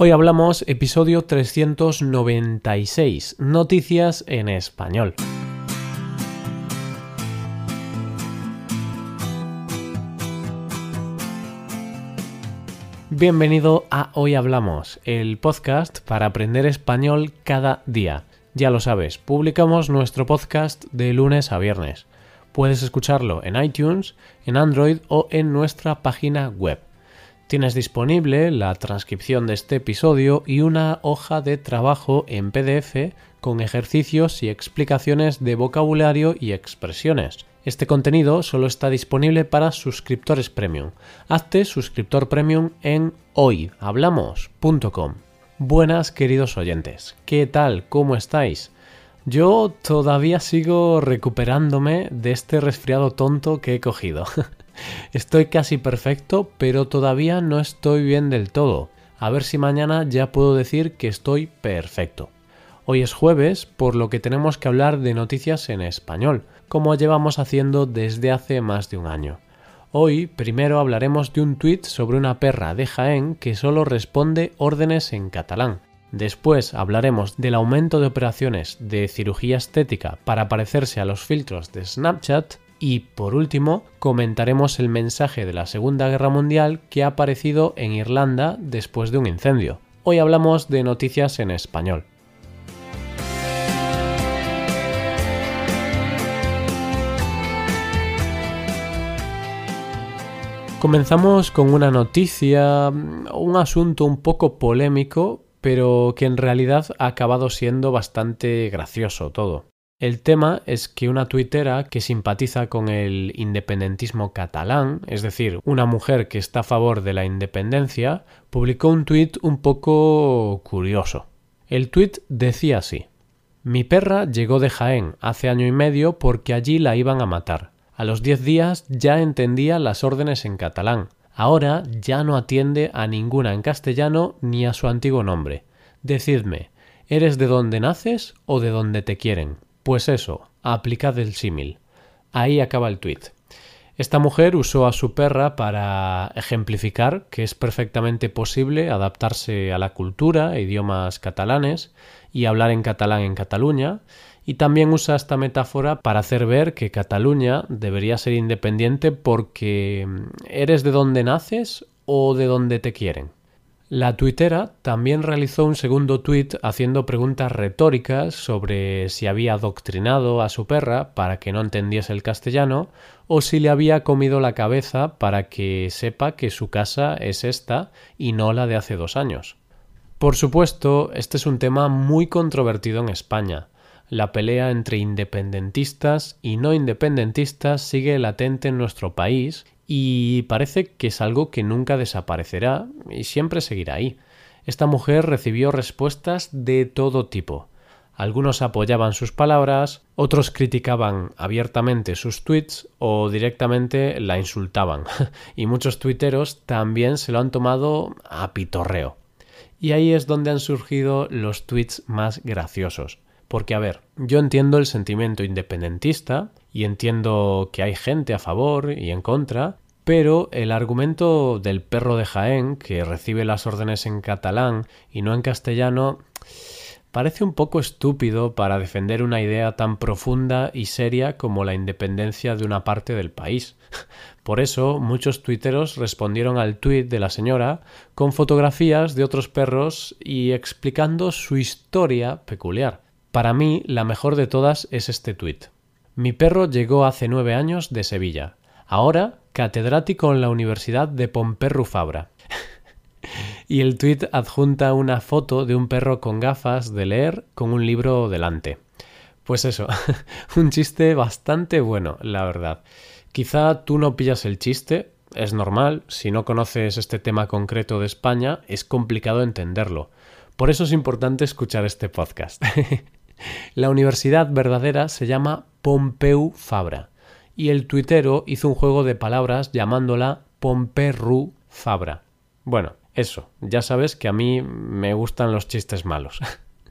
Hoy hablamos episodio 396, Noticias en español. Bienvenido a Hoy Hablamos, el podcast para aprender español cada día. Ya lo sabes, publicamos nuestro podcast de lunes a viernes. Puedes escucharlo en iTunes, en Android o en nuestra página web Tienes disponible la transcripción de este episodio y una hoja de trabajo en PDF con ejercicios y explicaciones de vocabulario y expresiones. Este contenido solo está disponible para suscriptores premium. Hazte suscriptor premium en hoyhablamos.com. Buenas queridos oyentes, ¿qué tal? ¿Cómo estáis? Yo todavía sigo recuperándome de este resfriado tonto que he cogido. Estoy casi perfecto, pero todavía no estoy bien del todo. A ver si mañana ya puedo decir que estoy perfecto. Hoy es jueves, por lo que tenemos que hablar de noticias en español, como llevamos haciendo desde hace más de un año. Hoy primero hablaremos de un tuit sobre una perra de Jaén que solo responde órdenes en catalán. Después hablaremos del aumento de operaciones de cirugía estética para parecerse a los filtros de Snapchat y por último, comentaremos el mensaje de la Segunda Guerra Mundial que ha aparecido en Irlanda después de un incendio. Hoy hablamos de noticias en español. Comenzamos con una noticia, un asunto un poco polémico, pero que en realidad ha acabado siendo bastante gracioso todo. El tema es que una tuitera que simpatiza con el independentismo catalán, es decir, una mujer que está a favor de la independencia, publicó un tuit un poco curioso. El tuit decía así Mi perra llegó de Jaén hace año y medio porque allí la iban a matar. A los diez días ya entendía las órdenes en catalán. Ahora ya no atiende a ninguna en castellano ni a su antiguo nombre. Decidme, ¿eres de donde naces o de donde te quieren? Pues eso, aplicad el símil. Ahí acaba el tuit. Esta mujer usó a su perra para ejemplificar que es perfectamente posible adaptarse a la cultura idiomas catalanes y hablar en catalán en Cataluña, y también usa esta metáfora para hacer ver que Cataluña debería ser independiente porque eres de donde naces o de donde te quieren. La tuitera también realizó un segundo tuit haciendo preguntas retóricas sobre si había adoctrinado a su perra para que no entendiese el castellano o si le había comido la cabeza para que sepa que su casa es esta y no la de hace dos años. Por supuesto, este es un tema muy controvertido en España. La pelea entre independentistas y no independentistas sigue latente en nuestro país y parece que es algo que nunca desaparecerá y siempre seguirá ahí. Esta mujer recibió respuestas de todo tipo. Algunos apoyaban sus palabras, otros criticaban abiertamente sus tweets o directamente la insultaban. y muchos tuiteros también se lo han tomado a pitorreo. Y ahí es donde han surgido los tweets más graciosos. Porque, a ver, yo entiendo el sentimiento independentista y entiendo que hay gente a favor y en contra, pero el argumento del perro de Jaén, que recibe las órdenes en catalán y no en castellano, parece un poco estúpido para defender una idea tan profunda y seria como la independencia de una parte del país. Por eso, muchos tuiteros respondieron al tuit de la señora con fotografías de otros perros y explicando su historia peculiar. Para mí, la mejor de todas es este tuit. Mi perro llegó hace nueve años de Sevilla. Ahora, catedrático en la Universidad de Pomperru Fabra. y el tuit adjunta una foto de un perro con gafas de leer con un libro delante. Pues eso, un chiste bastante bueno, la verdad. Quizá tú no pillas el chiste, es normal, si no conoces este tema concreto de España, es complicado entenderlo. Por eso es importante escuchar este podcast. La universidad verdadera se llama Pompeu Fabra y el tuitero hizo un juego de palabras llamándola Pomperru Fabra. Bueno, eso, ya sabes que a mí me gustan los chistes malos.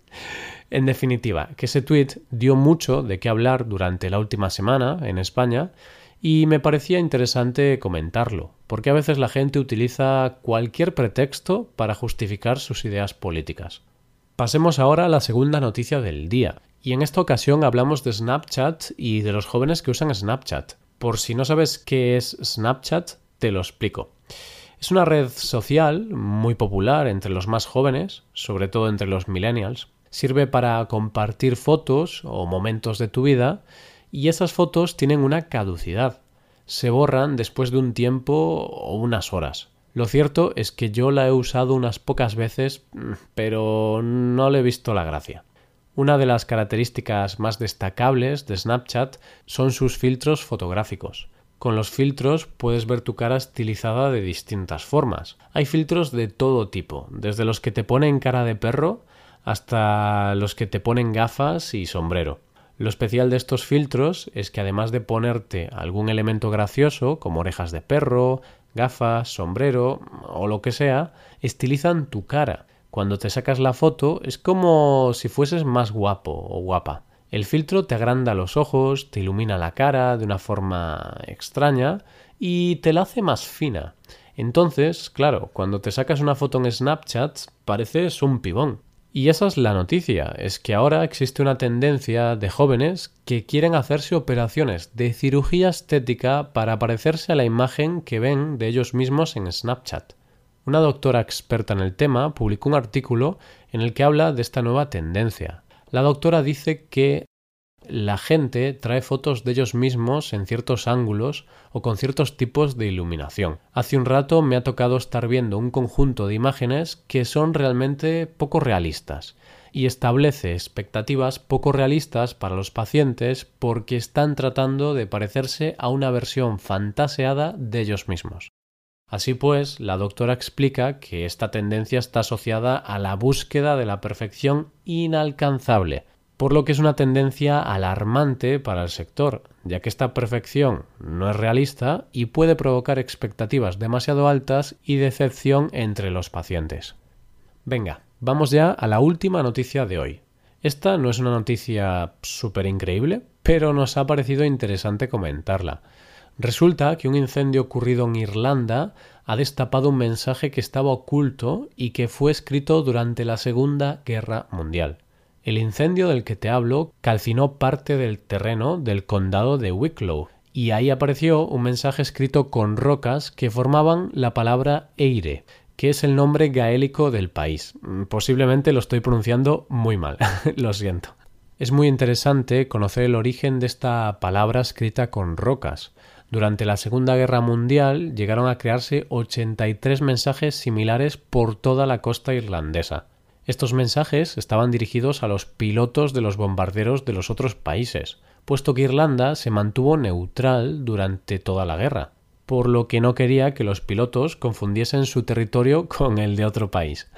en definitiva, que ese tuit dio mucho de qué hablar durante la última semana en España Y me parecía interesante comentarlo, porque a veces la gente utiliza cualquier pretexto para justificar sus ideas políticas. Pasemos ahora a la segunda noticia del día, y en esta ocasión hablamos de Snapchat y de los jóvenes que usan Snapchat. Por si no sabes qué es Snapchat, te lo explico. Es una red social muy popular entre los más jóvenes, sobre todo entre los millennials. Sirve para compartir fotos o momentos de tu vida y esas fotos tienen una caducidad. Se borran después de un tiempo o unas horas. Lo cierto es que yo la he usado unas pocas veces, pero no le he visto la gracia. Una de las características más destacables de Snapchat son sus filtros fotográficos. Con los filtros puedes ver tu cara estilizada de distintas formas. Hay filtros de todo tipo, desde los que te ponen cara de perro hasta los que te ponen gafas y sombrero. Lo especial de estos filtros es que además de ponerte algún elemento gracioso, como orejas de perro, gafas, sombrero o lo que sea, estilizan tu cara. Cuando te sacas la foto es como si fueses más guapo o guapa. El filtro te agranda los ojos, te ilumina la cara de una forma extraña y te la hace más fina. Entonces, claro, cuando te sacas una foto en Snapchat pareces un pibón. Y esa es la noticia, es que ahora existe una tendencia de jóvenes que quieren hacerse operaciones de cirugía estética para parecerse a la imagen que ven de ellos mismos en Snapchat. Una doctora experta en el tema publicó un artículo en el que habla de esta nueva tendencia. La doctora dice que la gente trae fotos de ellos mismos en ciertos ángulos o con ciertos tipos de iluminación. Hace un rato me ha tocado estar viendo un conjunto de imágenes que son realmente poco realistas y establece expectativas poco realistas para los pacientes porque están tratando de parecerse a una versión fantaseada de ellos mismos. Así pues, la doctora explica que esta tendencia está asociada a la búsqueda de la perfección inalcanzable, por lo que es una tendencia alarmante para el sector, ya que esta perfección no es realista y puede provocar expectativas demasiado altas y decepción entre los pacientes. Venga, vamos ya a la última noticia de hoy. Esta no es una noticia súper increíble, pero nos ha parecido interesante comentarla. Resulta que un incendio ocurrido en Irlanda ha destapado un mensaje que estaba oculto y que fue escrito durante la Segunda Guerra Mundial. El incendio del que te hablo calcinó parte del terreno del condado de Wicklow y ahí apareció un mensaje escrito con rocas que formaban la palabra Eire, que es el nombre gaélico del país. Posiblemente lo estoy pronunciando muy mal, lo siento. Es muy interesante conocer el origen de esta palabra escrita con rocas. Durante la Segunda Guerra Mundial llegaron a crearse 83 mensajes similares por toda la costa irlandesa. Estos mensajes estaban dirigidos a los pilotos de los bombarderos de los otros países, puesto que Irlanda se mantuvo neutral durante toda la guerra, por lo que no quería que los pilotos confundiesen su territorio con el de otro país,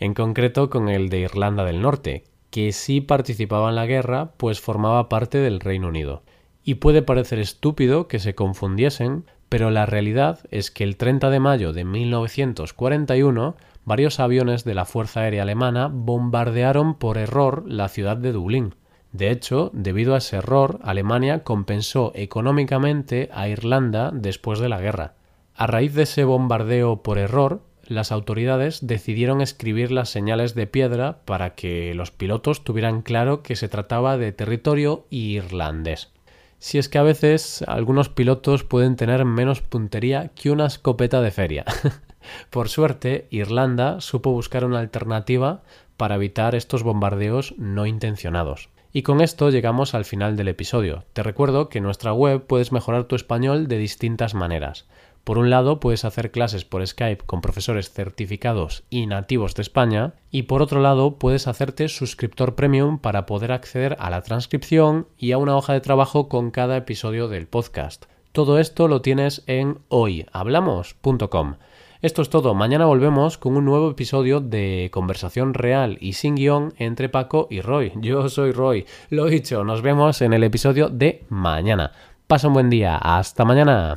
en concreto con el de Irlanda del Norte, que sí participaba en la guerra, pues formaba parte del Reino Unido. Y puede parecer estúpido que se confundiesen, pero la realidad es que el 30 de mayo de 1941 varios aviones de la Fuerza Aérea Alemana bombardearon por error la ciudad de Dublín. De hecho, debido a ese error, Alemania compensó económicamente a Irlanda después de la guerra. A raíz de ese bombardeo por error, las autoridades decidieron escribir las señales de piedra para que los pilotos tuvieran claro que se trataba de territorio irlandés si es que a veces algunos pilotos pueden tener menos puntería que una escopeta de feria. Por suerte, Irlanda supo buscar una alternativa para evitar estos bombardeos no intencionados. Y con esto llegamos al final del episodio. Te recuerdo que en nuestra web puedes mejorar tu español de distintas maneras. Por un lado, puedes hacer clases por Skype con profesores certificados y nativos de España, y por otro lado, puedes hacerte suscriptor premium para poder acceder a la transcripción y a una hoja de trabajo con cada episodio del podcast. Todo esto lo tienes en hoyhablamos.com. Esto es todo, mañana volvemos con un nuevo episodio de conversación real y sin guion entre Paco y Roy. Yo soy Roy, lo dicho, nos vemos en el episodio de mañana. Pasa un buen día, hasta mañana.